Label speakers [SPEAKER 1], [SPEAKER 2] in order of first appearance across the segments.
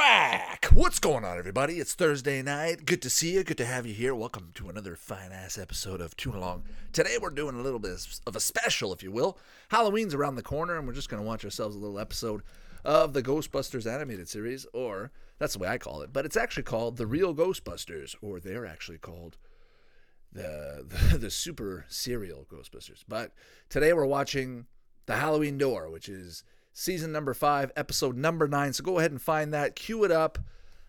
[SPEAKER 1] back. What's going on, everybody? It's Thursday night. Good to see you. Good to have you here. Welcome to another fine ass episode of Tune Along. Today, we're doing a little bit of a special, if you will. Halloween's around the corner, and we're just going to watch ourselves a little episode of the Ghostbusters animated series, or that's the way I call it. But it's actually called The Real Ghostbusters, or they're actually called the, the, the Super Serial Ghostbusters. But today, we're watching The Halloween Door, which is season number five, episode number nine. So go ahead and find that, cue it up.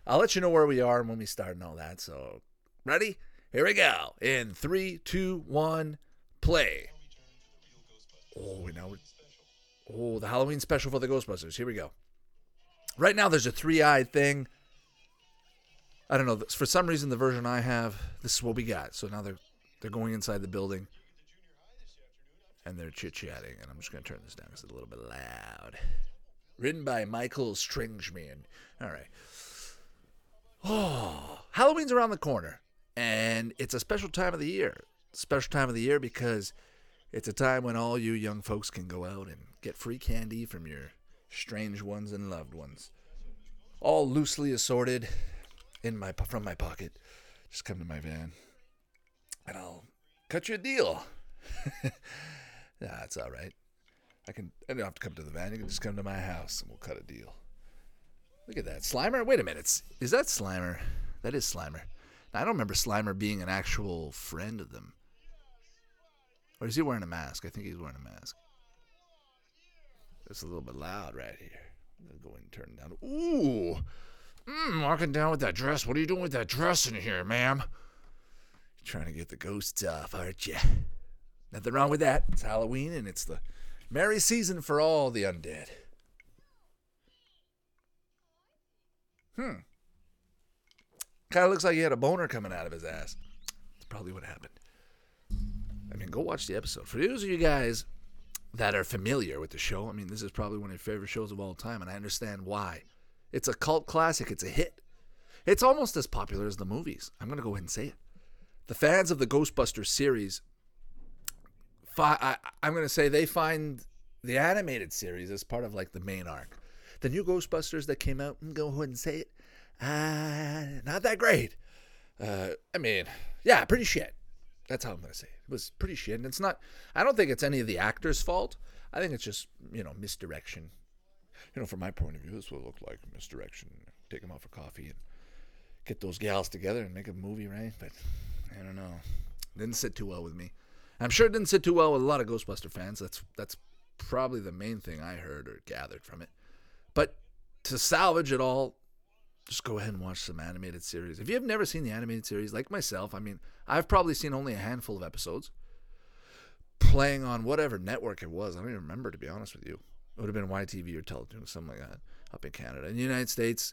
[SPEAKER 1] I'll let you know where we are and when we start and all that. So, ready? Here we go. In three, two, one, play. Oh, we know. Oh, the Halloween special for the Ghostbusters. Here we go. Right now, there's a three-eyed thing. I don't know. For some reason, the version I have, this is what we got. So now they're they're going inside the building and they're chit chatting. And I'm just going to turn this down because it's a little bit loud. Written by Michael Strangeman. All right. Oh, Halloween's around the corner, and it's a special time of the year. Special time of the year because it's a time when all you young folks can go out and get free candy from your strange ones and loved ones. All loosely assorted in my from my pocket. Just come to my van, and I'll cut you a deal. That's all right. I can. I don't have to come to the van. You can just come to my house and we'll cut a deal. Look at that, Slimer. Wait a minute. Is that Slimer? That is Slimer. Now, I don't remember Slimer being an actual friend of them. Or is he wearing a mask? I think he's wearing a mask. It's a little bit loud right here. I'm gonna go and turn it down. Ooh, mm, walking down with that dress. What are you doing with that dress in here, ma'am? You're trying to get the ghosts off, aren't you? Nothing wrong with that. It's Halloween and it's the merry season for all the undead. Hmm. Kind of looks like he had a boner coming out of his ass. That's probably what happened. I mean, go watch the episode. For those of you guys that are familiar with the show, I mean, this is probably one of your favorite shows of all time, and I understand why. It's a cult classic, it's a hit. It's almost as popular as the movies. I'm going to go ahead and say it. The fans of the Ghostbusters series fi- I, I'm going to say they find the animated series as part of like the main arc. The new Ghostbusters that came out, go ahead and say it, uh, not that great. Uh, I mean, yeah, pretty shit. That's how I'm going to say it. It was pretty shit. And it's not, I don't think it's any of the actors' fault. I think it's just, you know, misdirection. You know, from my point of view, this will look like misdirection. Take them out for coffee and get those gals together and make a movie, right? But I don't know. Didn't sit too well with me. I'm sure it didn't sit too well with a lot of Ghostbuster fans. That's that's probably the main thing I heard or gathered from it. But to salvage it all, just go ahead and watch some animated series. If you have never seen the animated series, like myself, I mean, I've probably seen only a handful of episodes playing on whatever network it was. I don't even remember, to be honest with you. It would have been YTV or Teletoon, or something like that, up in Canada. In the United States,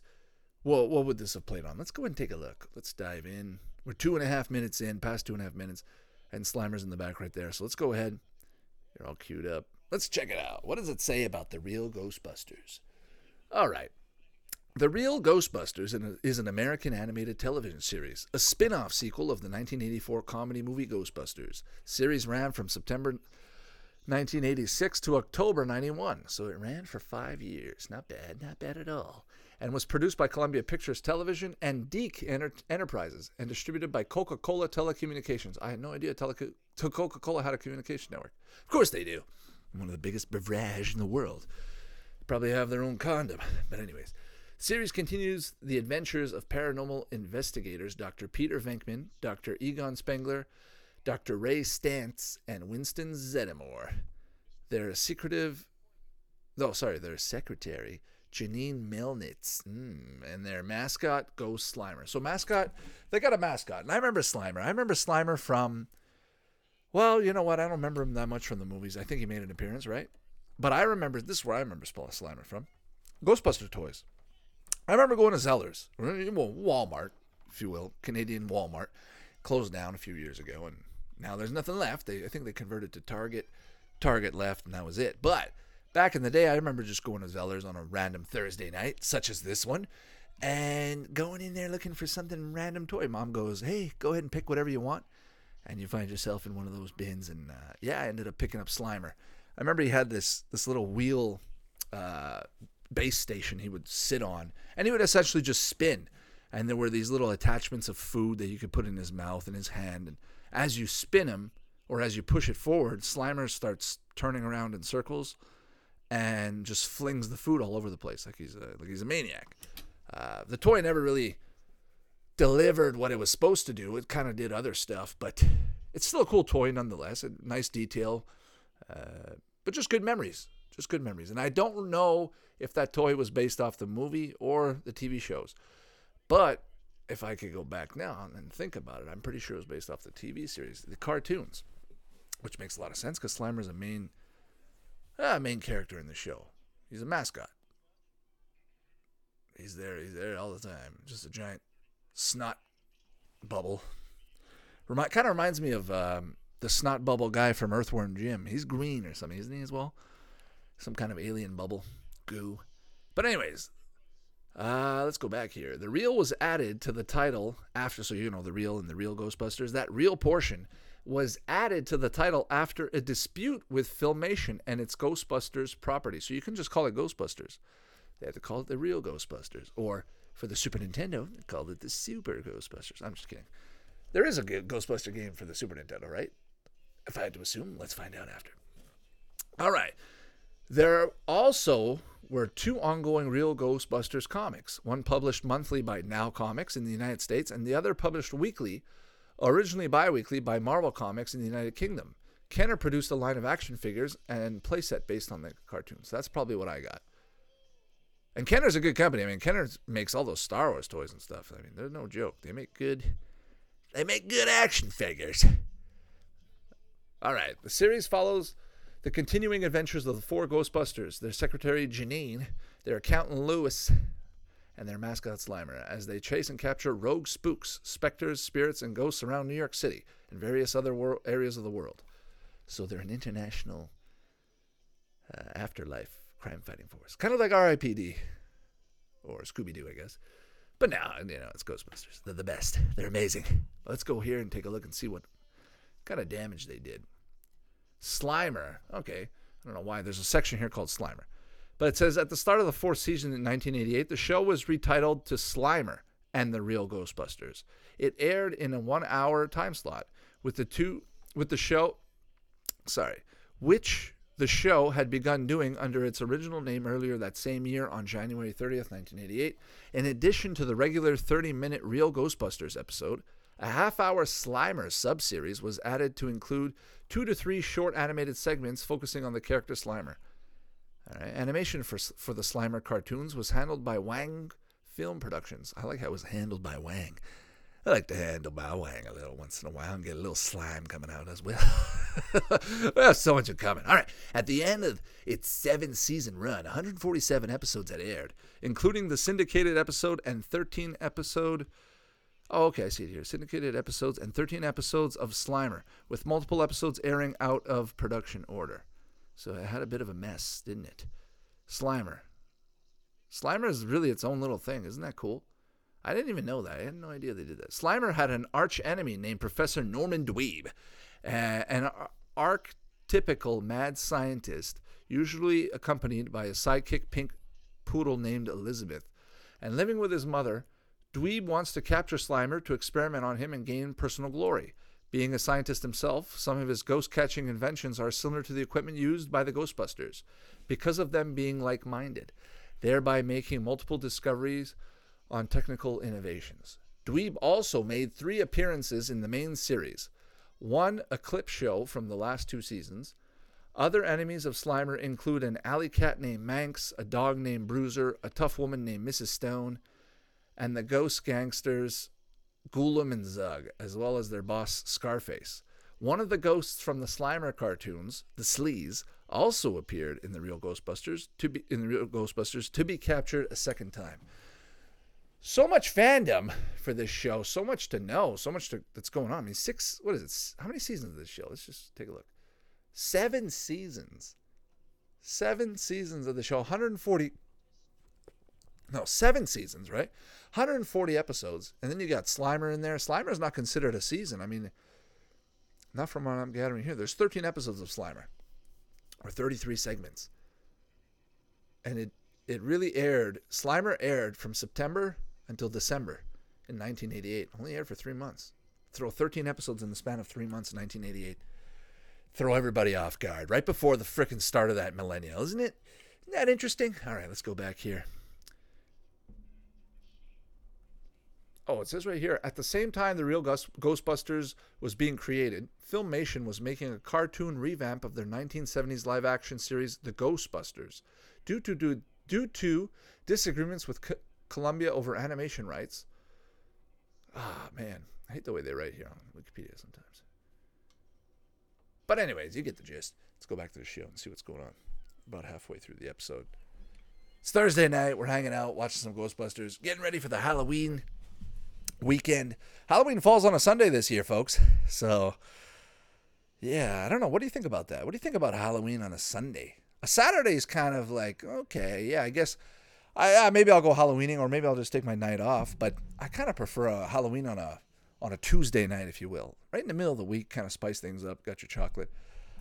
[SPEAKER 1] well, what would this have played on? Let's go ahead and take a look. Let's dive in. We're two and a half minutes in, past two and a half minutes and Slimer's in the back right there. So let's go ahead. You're all queued up. Let's check it out. What does it say about the real Ghostbusters? All right. The Real Ghostbusters is an American animated television series, a spin off sequel of the 1984 comedy movie Ghostbusters. Series ran from September 1986 to October 91, so it ran for five years. Not bad, not bad at all and was produced by Columbia Pictures Television and DiC Enter- Enterprises and distributed by Coca Cola Telecommunications. I had no idea Coca Cola had a communication network. Of course they do. One of the biggest beverage in the world. Probably have their own condom. But, anyways. Series continues the adventures of paranormal investigators Dr. Peter Venkman, Dr. Egon Spengler, Dr. Ray Stantz, and Winston Zeddemore. Their secretive, oh, sorry, their secretary, Janine Melnitz. mm, and their mascot Ghost Slimer. So mascot, they got a mascot, and I remember Slimer. I remember Slimer from, well, you know what? I don't remember him that much from the movies. I think he made an appearance, right? But I remember this is where I remember Slimer from, Ghostbuster toys. I remember going to Zellers, well, Walmart, if you will, Canadian Walmart, closed down a few years ago, and now there's nothing left. They, I think they converted to Target. Target left, and that was it. But Back in the day, I remember just going to Zellers on a random Thursday night, such as this one, and going in there looking for something random toy. Mom goes, "Hey, go ahead and pick whatever you want," and you find yourself in one of those bins. And uh, yeah, I ended up picking up Slimer. I remember he had this this little wheel uh, base station he would sit on, and he would essentially just spin. And there were these little attachments of food that you could put in his mouth and his hand. And as you spin him, or as you push it forward, Slimer starts turning around in circles and just flings the food all over the place like he's a like he's a maniac. Uh, the toy never really delivered what it was supposed to do. It kind of did other stuff, but it's still a cool toy nonetheless. A nice detail, uh, but just good memories. Just good memories. And I don't know if that toy was based off the movie or the TV shows, but if I could go back now and think about it, I'm pretty sure it was based off the TV series, the cartoons, which makes a lot of sense because Slimer's a main uh, main character in the show. He's a mascot. He's there. He's there all the time. Just a giant snot bubble. Remi- kind of reminds me of um, the snot bubble guy from Earthworm Jim. He's green or something, isn't he as well? Some kind of alien bubble goo. But anyways, uh, let's go back here. The real was added to the title after, so you know the reel and the real Ghostbusters. That real portion was added to the title after a dispute with Filmation and its Ghostbusters property. So you can just call it Ghostbusters. They had to call it the real Ghostbusters. Or for the Super Nintendo, they called it the Super Ghostbusters. I'm just kidding. There is a Ghostbuster game for the Super Nintendo, right? If I had to assume, let's find out after. All right. There also were two ongoing Real Ghostbusters comics, one published monthly by Now Comics in the United States, and the other published weekly originally bi-weekly by Marvel Comics in the United Kingdom. Kenner produced a line of action figures and playset based on the cartoons. That's probably what I got. And Kenner's a good company. I mean, Kenner makes all those Star Wars toys and stuff. I mean, they're no joke. They make good they make good action figures. All right, the series follows the continuing adventures of the four Ghostbusters, their secretary Janine, their accountant Lewis, and their mascot Slimer as they chase and capture rogue spooks, specters, spirits, and ghosts around New York City and various other wor- areas of the world. So they're an international uh, afterlife crime fighting force, kind of like R.I.P.D. or Scooby Doo, I guess. But now, you know, it's Ghostbusters. They're the best. They're amazing. Let's go here and take a look and see what kind of damage they did. Slimer. Okay. I don't know why. There's a section here called Slimer. But it says at the start of the fourth season in 1988, the show was retitled to Slimer and the Real Ghostbusters. It aired in a one-hour time slot with the two with the show sorry, which the show had begun doing under its original name earlier that same year on January 30th, 1988. In addition to the regular 30-minute Real Ghostbusters episode, a half-hour Slimer subseries was added to include two to three short animated segments focusing on the character Slimer. Animation for for the Slimer cartoons was handled by Wang Film Productions. I like how it was handled by Wang. I like to handle my Wang a little once in a while and get a little slime coming out as well. so much of coming. All right. At the end of its seven season run, 147 episodes had aired, including the syndicated episode and 13 episode. Oh, okay, I see it here. Syndicated episodes and 13 episodes of Slimer, with multiple episodes airing out of production order. So it had a bit of a mess, didn't it? Slimer. Slimer is really its own little thing. Isn't that cool? I didn't even know that. I had no idea they did that. Slimer had an arch enemy named Professor Norman Dweeb, an archetypical mad scientist, usually accompanied by a sidekick pink poodle named Elizabeth. And living with his mother, Dweeb wants to capture Slimer to experiment on him and gain personal glory. Being a scientist himself, some of his ghost catching inventions are similar to the equipment used by the Ghostbusters because of them being like minded, thereby making multiple discoveries on technical innovations. Dweeb also made three appearances in the main series one, a clip show from the last two seasons. Other enemies of Slimer include an alley cat named Manx, a dog named Bruiser, a tough woman named Mrs. Stone, and the ghost gangsters Ghoulam and Zug, as well as their boss Scarface. One of the ghosts from the Slimer cartoons, the Sleaze, also appeared in the real Ghostbusters to be in the real Ghostbusters to be captured a second time. So much fandom for this show, so much to know, so much to, that's going on. I mean, six. What is it? How many seasons of this show? Let's just take a look. Seven seasons. Seven seasons of the show. 140 no, seven seasons, right? 140 episodes. And then you got Slimer in there. Slimer is not considered a season. I mean, not from what I'm gathering here. There's 13 episodes of Slimer, or 33 segments. And it it really aired. Slimer aired from September until December in 1988. Only aired for three months. Throw 13 episodes in the span of three months in 1988. Throw everybody off guard right before the frickin' start of that millennial, isn't it? Isn't that interesting? All right, let's go back here. Oh, it says right here at the same time the real Ghostbusters was being created, Filmation was making a cartoon revamp of their 1970s live action series, The Ghostbusters. Due to, due, due to disagreements with Columbia over animation rights. Ah, man. I hate the way they write here on Wikipedia sometimes. But, anyways, you get the gist. Let's go back to the show and see what's going on. About halfway through the episode. It's Thursday night. We're hanging out, watching some Ghostbusters, getting ready for the Halloween weekend. Halloween falls on a Sunday this year, folks. So, yeah, I don't know. What do you think about that? What do you think about Halloween on a Sunday? A Saturday is kind of like, okay, yeah, I guess I uh, maybe I'll go Halloweening or maybe I'll just take my night off, but I kind of prefer a Halloween on a on a Tuesday night, if you will. Right in the middle of the week, kind of spice things up, got your chocolate.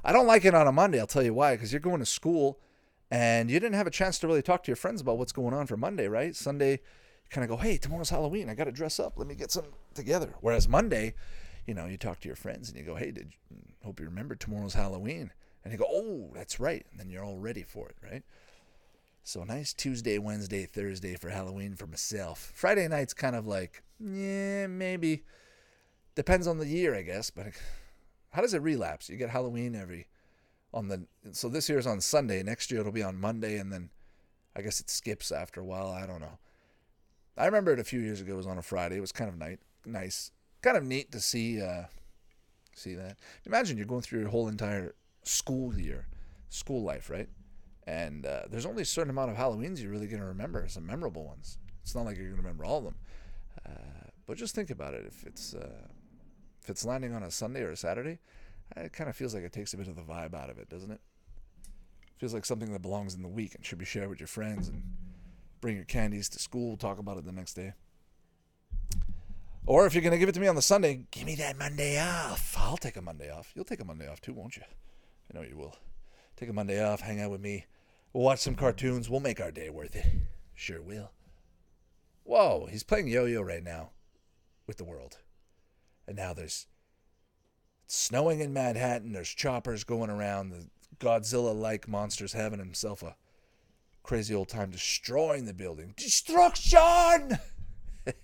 [SPEAKER 1] I don't like it on a Monday, I'll tell you why, because you're going to school and you didn't have a chance to really talk to your friends about what's going on for Monday, right? Sunday, kind of go, hey, tomorrow's Halloween. I got to dress up. Let me get some together. Whereas Monday, you know, you talk to your friends and you go, hey, did you, hope you remember tomorrow's Halloween. And you go, oh, that's right. And then you're all ready for it, right? So nice Tuesday, Wednesday, Thursday for Halloween for myself. Friday night's kind of like, yeah, maybe. Depends on the year, I guess. But how does it relapse? You get Halloween every on the so this year's on Sunday. Next year it'll be on Monday, and then I guess it skips after a while. I don't know. I remember it a few years ago. It was on a Friday. It was kind of nice, nice, kind of neat to see uh, see that. Imagine you're going through your whole entire school year, school life, right? And uh, there's only a certain amount of Halloweens you're really going to remember, some memorable ones. It's not like you're going to remember all of them. Uh, but just think about it. If it's uh, if it's landing on a Sunday or a Saturday, it kind of feels like it takes a bit of the vibe out of it, doesn't it? Feels like something that belongs in the week and should be shared with your friends and bring your candies to school, talk about it the next day. Or if you're going to give it to me on the Sunday, give me that Monday off. I'll take a Monday off. You'll take a Monday off too, won't you? I know you will. Take a Monday off, hang out with me. We'll watch some cartoons. We'll make our day worth it. Sure will. Whoa, he's playing yo yo right now with the world. And now there's snowing in Manhattan. There's choppers going around. The Godzilla like monster's having himself a crazy old time destroying the building. Destruction!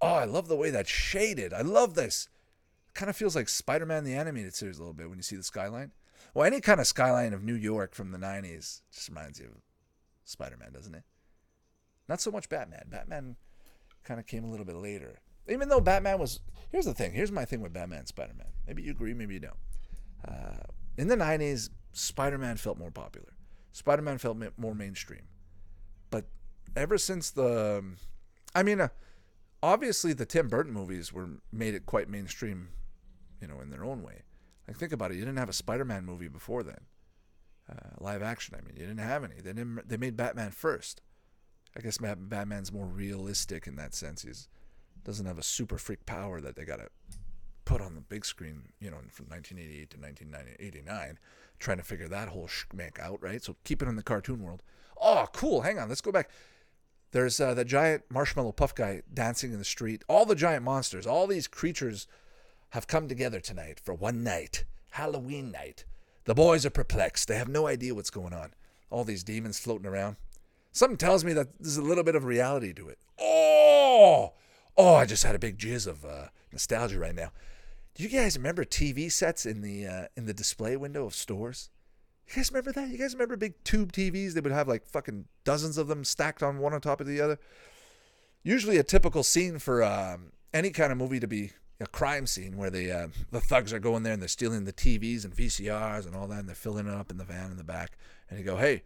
[SPEAKER 1] oh, I love the way that's shaded. I love this. Kind of feels like Spider Man the animated series a little bit when you see the skyline. Well, any kind of skyline of New York from the 90s just reminds you of Spider Man, doesn't it? Not so much Batman. Batman kind of came a little bit later. Even though Batman was. Here's the thing. Here's my thing with Batman Spider Man. Maybe you agree, maybe you don't. Uh, in the 90s, Spider Man felt more popular. Spider Man felt more mainstream. But ever since the, I mean, uh, obviously the Tim Burton movies were made it quite mainstream, you know, in their own way. Like think about it, you didn't have a Spider Man movie before then, uh, live action. I mean, you didn't have any. They didn't. They made Batman first. I guess Batman's more realistic in that sense. He's doesn't have a super freak power that they got to put on the big screen, you know, from 1988 to 1989 trying to figure that whole schmack out, right? So keep it in the cartoon world. Oh, cool. Hang on. Let's go back. There's uh, the giant marshmallow puff guy dancing in the street. All the giant monsters, all these creatures have come together tonight for one night, Halloween night. The boys are perplexed. They have no idea what's going on. All these demons floating around. Something tells me that there's a little bit of reality to it. Oh, oh! I just had a big jizz of uh, nostalgia right now. Do you guys remember TV sets in the uh, in the display window of stores? You guys remember that? You guys remember big tube TVs? They would have like fucking dozens of them stacked on one on top of the other. Usually, a typical scene for um, any kind of movie to be a crime scene where the uh, the thugs are going there and they're stealing the TVs and VCRs and all that, and they're filling it up in the van in the back. And you go, "Hey,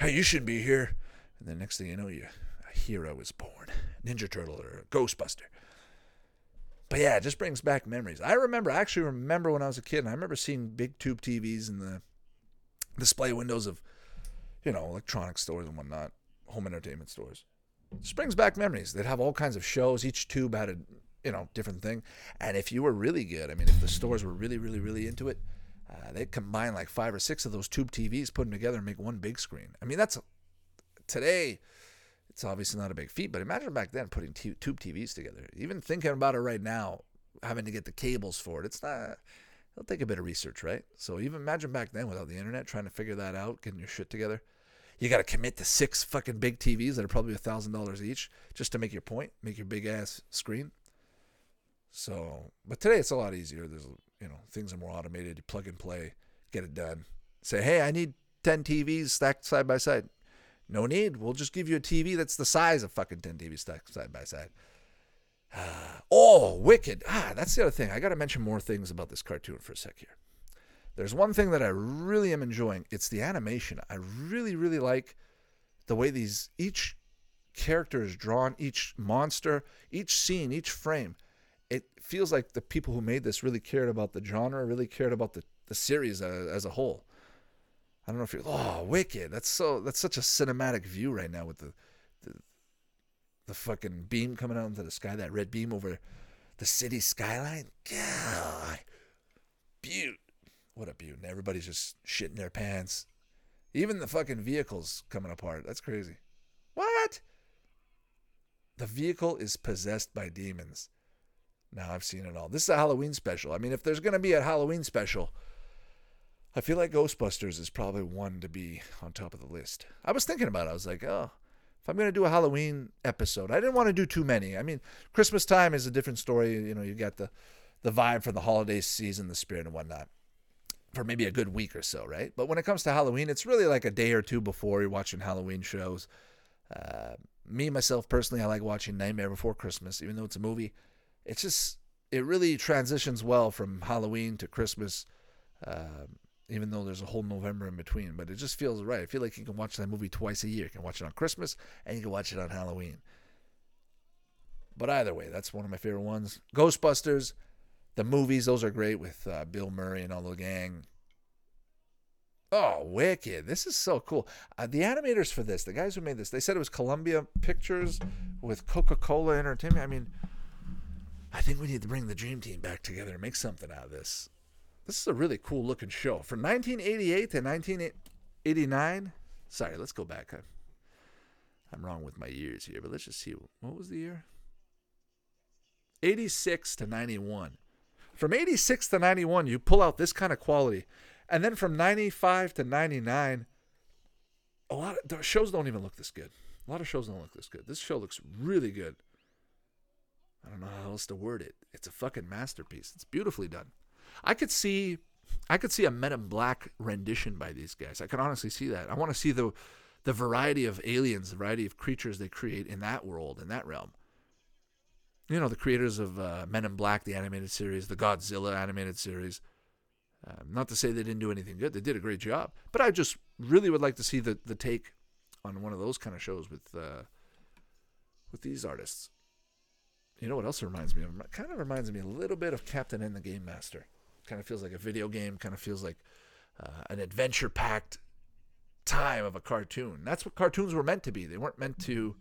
[SPEAKER 1] hey, you shouldn't be here." And then next thing you know, you a hero is born, Ninja Turtle or Ghostbuster. But yeah, it just brings back memories. I remember, I actually remember when I was a kid, and I remember seeing big tube TVs in the display windows of, you know, electronic stores and whatnot, home entertainment stores. Just brings back memories. They'd have all kinds of shows. Each tube had a, you know, different thing. And if you were really good, I mean, if the stores were really, really, really into it, uh, they'd combine like five or six of those tube TVs, put them together, and make one big screen. I mean, that's today, it's obviously not a big feat, but imagine back then putting t- tube TVs together. Even thinking about it right now, having to get the cables for it, it's not. It'll take a bit of research, right? So even imagine back then without the internet, trying to figure that out, getting your shit together. You got to commit to six fucking big TVs that are probably a thousand dollars each just to make your point, make your big ass screen. So, but today it's a lot easier. There's, you know, things are more automated. You plug and play, get it done. Say, hey, I need 10 TVs stacked side by side. No need. We'll just give you a TV that's the size of fucking 10 TVs stacked side by side. Uh, oh, Wicked. Ah, that's the other thing. I got to mention more things about this cartoon for a sec here. There's one thing that I really am enjoying. It's the animation. I really, really like the way these each character is drawn, each monster, each scene, each frame. It feels like the people who made this really cared about the genre, really cared about the, the series as, as a whole. I don't know if you're oh wicked. That's so that's such a cinematic view right now with the the, the fucking beam coming out into the sky, that red beam over the city skyline. God, beaut. What a beaut. And everybody's just shitting their pants. Even the fucking vehicles coming apart. That's crazy. What? The vehicle is possessed by demons. Now I've seen it all. This is a Halloween special. I mean, if there's to be a Halloween special, I feel like Ghostbusters is probably one to be on top of the list. I was thinking about it. I was like, oh, if I'm going to do a Halloween episode, I didn't want to do too many. I mean, Christmas time is a different story. You know, you got the the vibe for the holiday season, the spirit and whatnot, for maybe a good week or so, right? But when it comes to Halloween, it's really like a day or two before you're watching Halloween shows. Uh, me myself personally, I like watching Nightmare Before Christmas, even though it's a movie. It's just it really transitions well from Halloween to Christmas. Um, even though there's a whole November in between. But it just feels right. I feel like you can watch that movie twice a year. You can watch it on Christmas and you can watch it on Halloween. But either way, that's one of my favorite ones. Ghostbusters, the movies, those are great with uh, Bill Murray and all the gang. Oh, wicked. This is so cool. Uh, the animators for this, the guys who made this, they said it was Columbia Pictures with Coca Cola Entertainment. I mean, I think we need to bring the Dream Team back together and make something out of this. This is a really cool looking show. From 1988 to 1989. Sorry, let's go back. I'm wrong with my years here, but let's just see. What was the year? 86 to 91. From 86 to 91, you pull out this kind of quality. And then from 95 to 99, a lot of shows don't even look this good. A lot of shows don't look this good. This show looks really good. I don't know how else to word it. It's a fucking masterpiece. It's beautifully done. I could see I could see a Men in Black rendition by these guys. I could honestly see that. I want to see the the variety of aliens, the variety of creatures they create in that world, in that realm. You know, the creators of uh, Men in Black, the animated series, the Godzilla animated series. Uh, not to say they didn't do anything good; they did a great job. But I just really would like to see the the take on one of those kind of shows with uh, with these artists. You know what else reminds me of? It kind of reminds me a little bit of Captain N the Game Master. Kind of feels like a video game. Kind of feels like uh, an adventure-packed time of a cartoon. That's what cartoons were meant to be. They weren't meant to.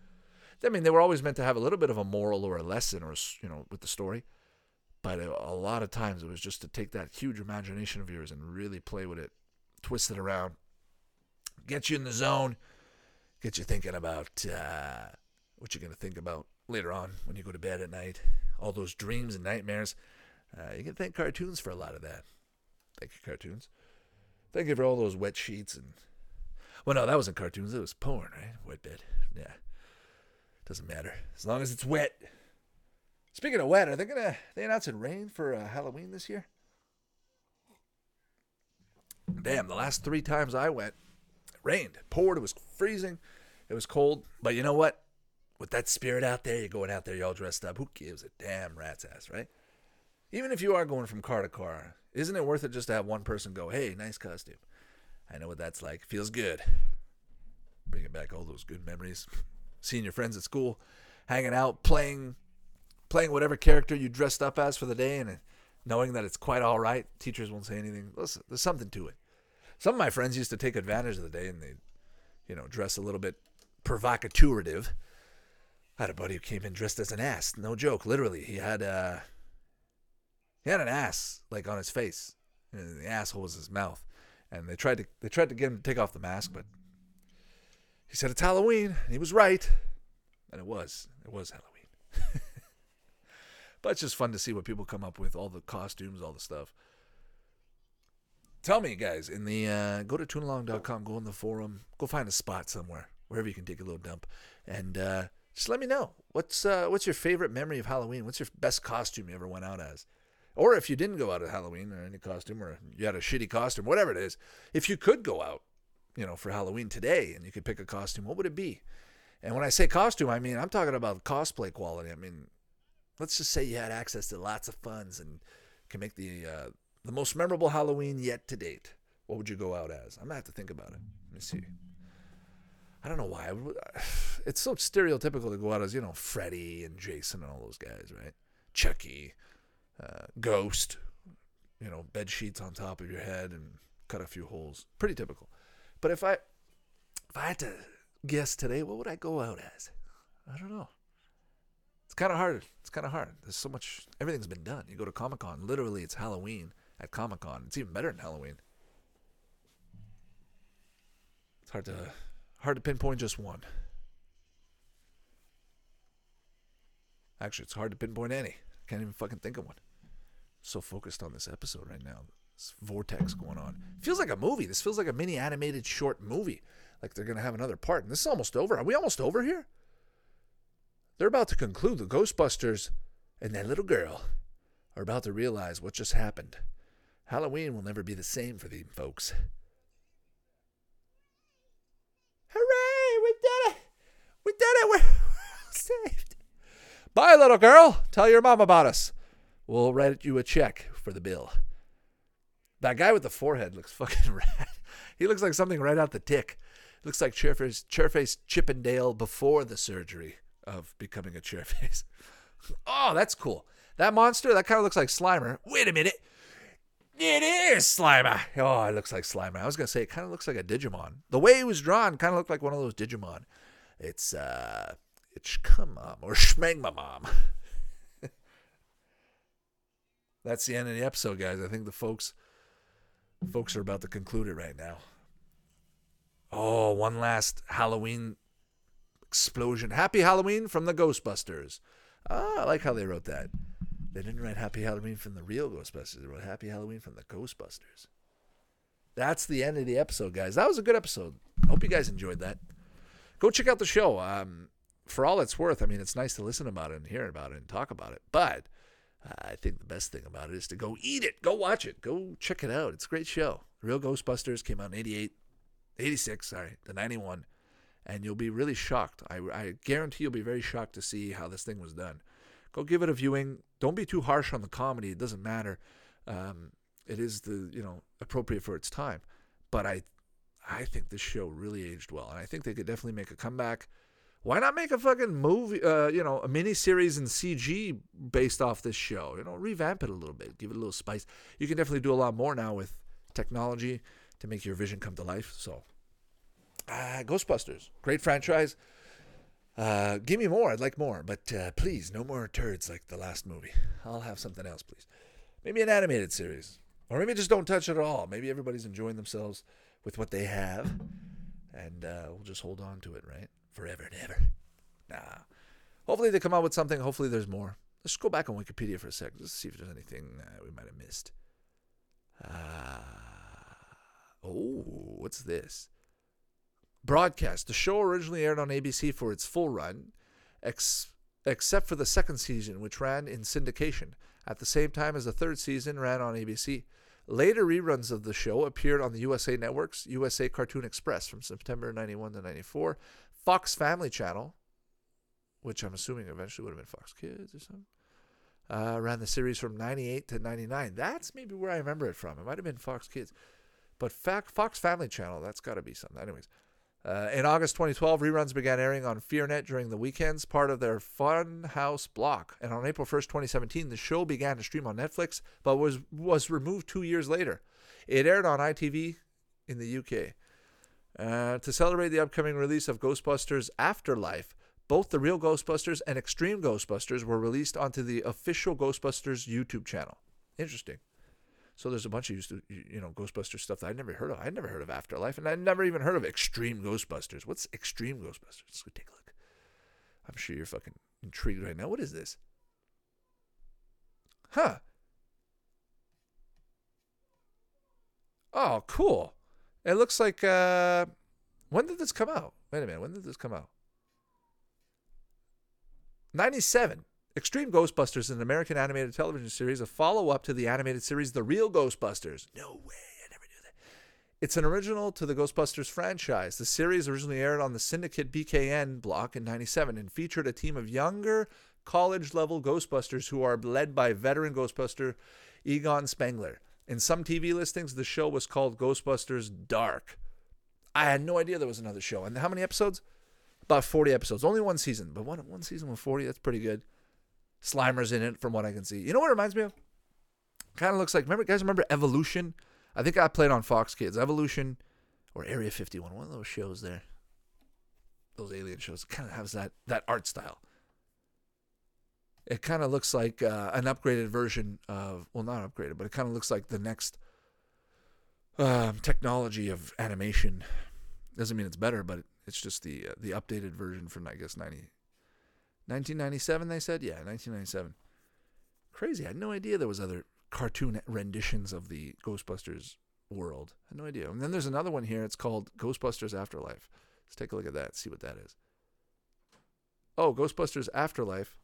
[SPEAKER 1] I mean, they were always meant to have a little bit of a moral or a lesson, or you know, with the story. But a lot of times it was just to take that huge imagination of yours and really play with it, twist it around, get you in the zone, get you thinking about uh, what you're going to think about later on when you go to bed at night. All those dreams and nightmares. Uh, you can thank cartoons for a lot of that. Thank you, cartoons. Thank you for all those wet sheets and. Well, no, that wasn't cartoons. It was porn, right? Wet bed. Yeah. Doesn't matter as long as it's wet. Speaking of wet, are they gonna they announcing rain for uh, Halloween this year? Damn, the last three times I went, it rained, it poured, it was freezing, it was cold. But you know what? With that spirit out there, you're going out there, you're all dressed up. Who gives a damn rat's ass, right? Even if you are going from car to car, isn't it worth it just to have one person go, hey, nice costume? I know what that's like. Feels good. Bringing back all those good memories. Seeing your friends at school, hanging out, playing playing whatever character you dressed up as for the day and knowing that it's quite all right. Teachers won't say anything. Listen, there's something to it. Some of my friends used to take advantage of the day and they, you know, dress a little bit provocative. I had a buddy who came in dressed as an ass. No joke, literally. He had uh he had an ass like on his face, and the asshole was his mouth. And they tried to they tried to get him to take off the mask, but He said it's Halloween, and he was right. And it was. It was Halloween. but it's just fun to see what people come up with, all the costumes, all the stuff. Tell me, guys, in the uh, go to tunalong.com, go in the forum, go find a spot somewhere, wherever you can take a little dump, and uh, just let me know what's uh, what's your favorite memory of Halloween. What's your best costume you ever went out as, or if you didn't go out at Halloween or any costume, or you had a shitty costume, whatever it is. If you could go out, you know, for Halloween today, and you could pick a costume, what would it be? And when I say costume, I mean I'm talking about cosplay quality. I mean, let's just say you had access to lots of funds and can make the uh, the most memorable Halloween yet to date. What would you go out as? I'm gonna have to think about it. Let me see. I don't know why. It's so stereotypical to go out as you know Freddy and Jason and all those guys, right? Chucky, uh, Ghost, you know, bed sheets on top of your head and cut a few holes. Pretty typical. But if I if I had to guess today, what would I go out as? I don't know. It's kind of hard. It's kind of hard. There's so much. Everything's been done. You go to Comic Con. Literally, it's Halloween at Comic Con. It's even better than Halloween. It's hard to hard to pinpoint just one. Actually, it's hard to pinpoint any. Can't even fucking think of one. So focused on this episode right now. This vortex going on. Feels like a movie. This feels like a mini animated short movie. Like they're gonna have another part. And this is almost over. Are we almost over here? They're about to conclude. The Ghostbusters and that little girl are about to realize what just happened. Halloween will never be the same for these folks. Hooray! We did it! We did it! We're saved. Bye, little girl. Tell your mom about us. We'll write you a check for the bill. That guy with the forehead looks fucking rad. He looks like something right out the tick. Looks like Chairface, Chairface Chippendale before the surgery of becoming a Chairface. Oh, that's cool. That monster, that kind of looks like Slimer. Wait a minute. It is Slimer. Oh, it looks like Slimer. I was gonna say it kind of looks like a Digimon. The way it was drawn kind of looked like one of those Digimon. It's uh, it's Shmum or Schmegmamom. That's the end of the episode, guys. I think the folks, folks are about to conclude it right now. Oh, one last Halloween explosion. Happy Halloween from the Ghostbusters. Ah, I like how they wrote that. They didn't write Happy Halloween from the real Ghostbusters. They wrote Happy Halloween from the Ghostbusters. That's the end of the episode, guys. That was a good episode. Hope you guys enjoyed that. Go check out the show. Um, for all it's worth, I mean, it's nice to listen about it and hear about it and talk about it. But I think the best thing about it is to go eat it. Go watch it. Go check it out. It's a great show. Real Ghostbusters came out in 88, 86, sorry, the 91. And you'll be really shocked. I, I guarantee you'll be very shocked to see how this thing was done. Go give it a viewing. Don't be too harsh on the comedy. It doesn't matter. Um, it is the you know appropriate for its time. But I, I think this show really aged well, and I think they could definitely make a comeback. Why not make a fucking movie, uh, you know, a mini series in CG based off this show? You know, revamp it a little bit, give it a little spice. You can definitely do a lot more now with technology to make your vision come to life. So, uh, Ghostbusters, great franchise. Uh, give me more. I'd like more, but uh, please, no more turds like the last movie. I'll have something else, please. Maybe an animated series, or maybe just don't touch it at all. Maybe everybody's enjoying themselves with what they have, and uh, we'll just hold on to it, right, forever and ever. Nah. Hopefully they come out with something. Hopefully there's more. Let's go back on Wikipedia for a second, Let's see if there's anything uh, we might have missed. Uh, oh, what's this? broadcast. The show originally aired on ABC for its full run, ex- except for the second season, which ran in syndication. At the same time as the third season ran on ABC. Later reruns of the show appeared on the USA Networks, USA Cartoon Express from September 91 to 94, Fox Family Channel, which I'm assuming eventually would have been Fox Kids or something. Uh, ran the series from 98 to 99. That's maybe where I remember it from. It might have been Fox Kids. But Fox Family Channel, that's got to be something. Anyways, uh, in August 2012, reruns began airing on FearNet during the weekends, part of their Funhouse block. And on April 1st, 2017, the show began to stream on Netflix, but was was removed two years later. It aired on ITV in the UK. Uh, to celebrate the upcoming release of Ghostbusters Afterlife, both the real Ghostbusters and Extreme Ghostbusters were released onto the official Ghostbusters YouTube channel. Interesting. So there's a bunch of to, you know Ghostbusters stuff that I never heard of. I never heard of Afterlife, and I never even heard of Extreme Ghostbusters. What's Extreme Ghostbusters? Let's go take a look. I'm sure you're fucking intrigued right now. What is this? Huh. Oh, cool. It looks like uh when did this come out? Wait a minute, when did this come out? 97. Extreme Ghostbusters is an American animated television series, a follow up to the animated series The Real Ghostbusters. No way, I never knew that. It's an original to the Ghostbusters franchise. The series originally aired on the Syndicate BKN block in 97 and featured a team of younger college level Ghostbusters who are led by veteran Ghostbuster Egon Spengler. In some TV listings, the show was called Ghostbusters Dark. I had no idea there was another show. And how many episodes? About 40 episodes. Only one season, but one, one season with 40, that's pretty good. Slimer's in it from what I can see. You know what it reminds me of? Kind of looks like, remember, guys, remember Evolution? I think I played on Fox Kids. Evolution or Area 51, one of those shows there. Those alien shows. kind of has that, that art style it kind of looks like uh, an upgraded version of well not upgraded but it kind of looks like the next um, technology of animation. Doesn't mean it's better but it's just the uh, the updated version from i guess 90 1997 they said? Yeah 1997 crazy. I had no idea there was other cartoon renditions of the ghostbusters world. I had no idea. And then there's another one here. It's called ghostbusters afterlife. Let's take a look at that see what that is. Oh ghostbusters afterlife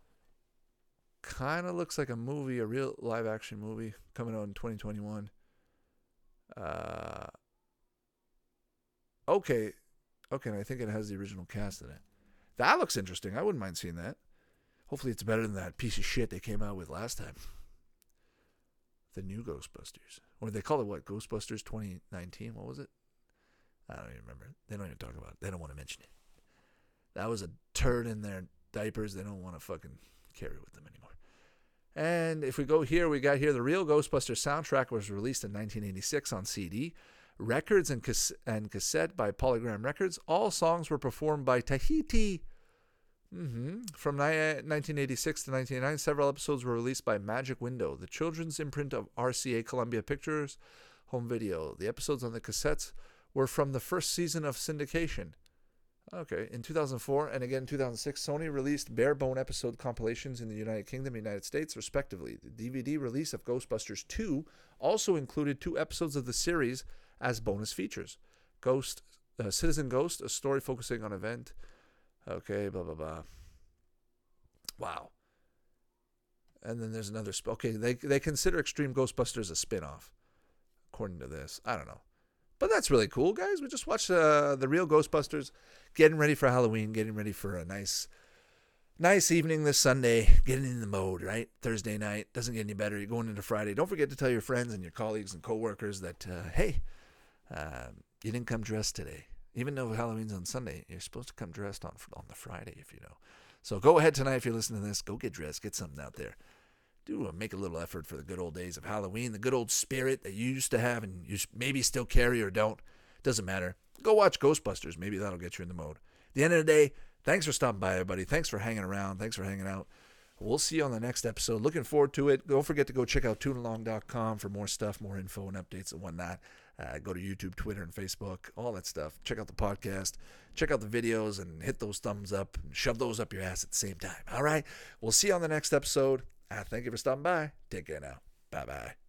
[SPEAKER 1] kind of looks like a movie, a real live action movie coming out in 2021. Uh, okay, okay, and I think it has the original cast in it. That looks interesting. I wouldn't mind seeing that. Hopefully, it's better than that piece of shit they came out with last time. The new Ghostbusters, or they call it what? Ghostbusters 2019. What was it? I don't even remember. They don't even talk about it. They don't want to mention it. That was a turd in their diapers. They don't want to fucking carry with them anymore. And if we go here, we got here the real Ghostbusters soundtrack was released in 1986 on CD, records and, and cassette by Polygram Records. All songs were performed by Tahiti. Mm-hmm. From ni- 1986 to 1989, several episodes were released by Magic Window, the children's imprint of RCA Columbia Pictures Home Video. The episodes on the cassettes were from the first season of syndication. Okay. In 2004 and again 2006, Sony released bare bone episode compilations in the United Kingdom and United States, respectively. The DVD release of Ghostbusters 2 also included two episodes of the series as bonus features Ghost, uh, Citizen Ghost, a story focusing on event. Okay, blah, blah, blah. Wow. And then there's another. Sp- okay, they, they consider Extreme Ghostbusters a spin off, according to this. I don't know. But that's really cool, guys. We just watched uh, the real Ghostbusters, getting ready for Halloween, getting ready for a nice, nice evening this Sunday, getting in the mode. Right, Thursday night doesn't get any better. You're going into Friday. Don't forget to tell your friends and your colleagues and coworkers that uh, hey, uh, you didn't come dressed today. Even though Halloween's on Sunday, you're supposed to come dressed on on the Friday if you know. So go ahead tonight if you're listening to this. Go get dressed. Get something out there do make a little effort for the good old days of Halloween, the good old spirit that you used to have and you maybe still carry or don't. Doesn't matter. Go watch Ghostbusters. Maybe that'll get you in the mode. At the end of the day, thanks for stopping by, everybody. Thanks for hanging around. Thanks for hanging out. We'll see you on the next episode. Looking forward to it. Don't forget to go check out tunalong.com for more stuff, more info and updates and whatnot. Uh, go to YouTube, Twitter, and Facebook, all that stuff. Check out the podcast. Check out the videos and hit those thumbs up and shove those up your ass at the same time. All right. We'll see you on the next episode. I thank you for stopping by. Take care now. Bye bye.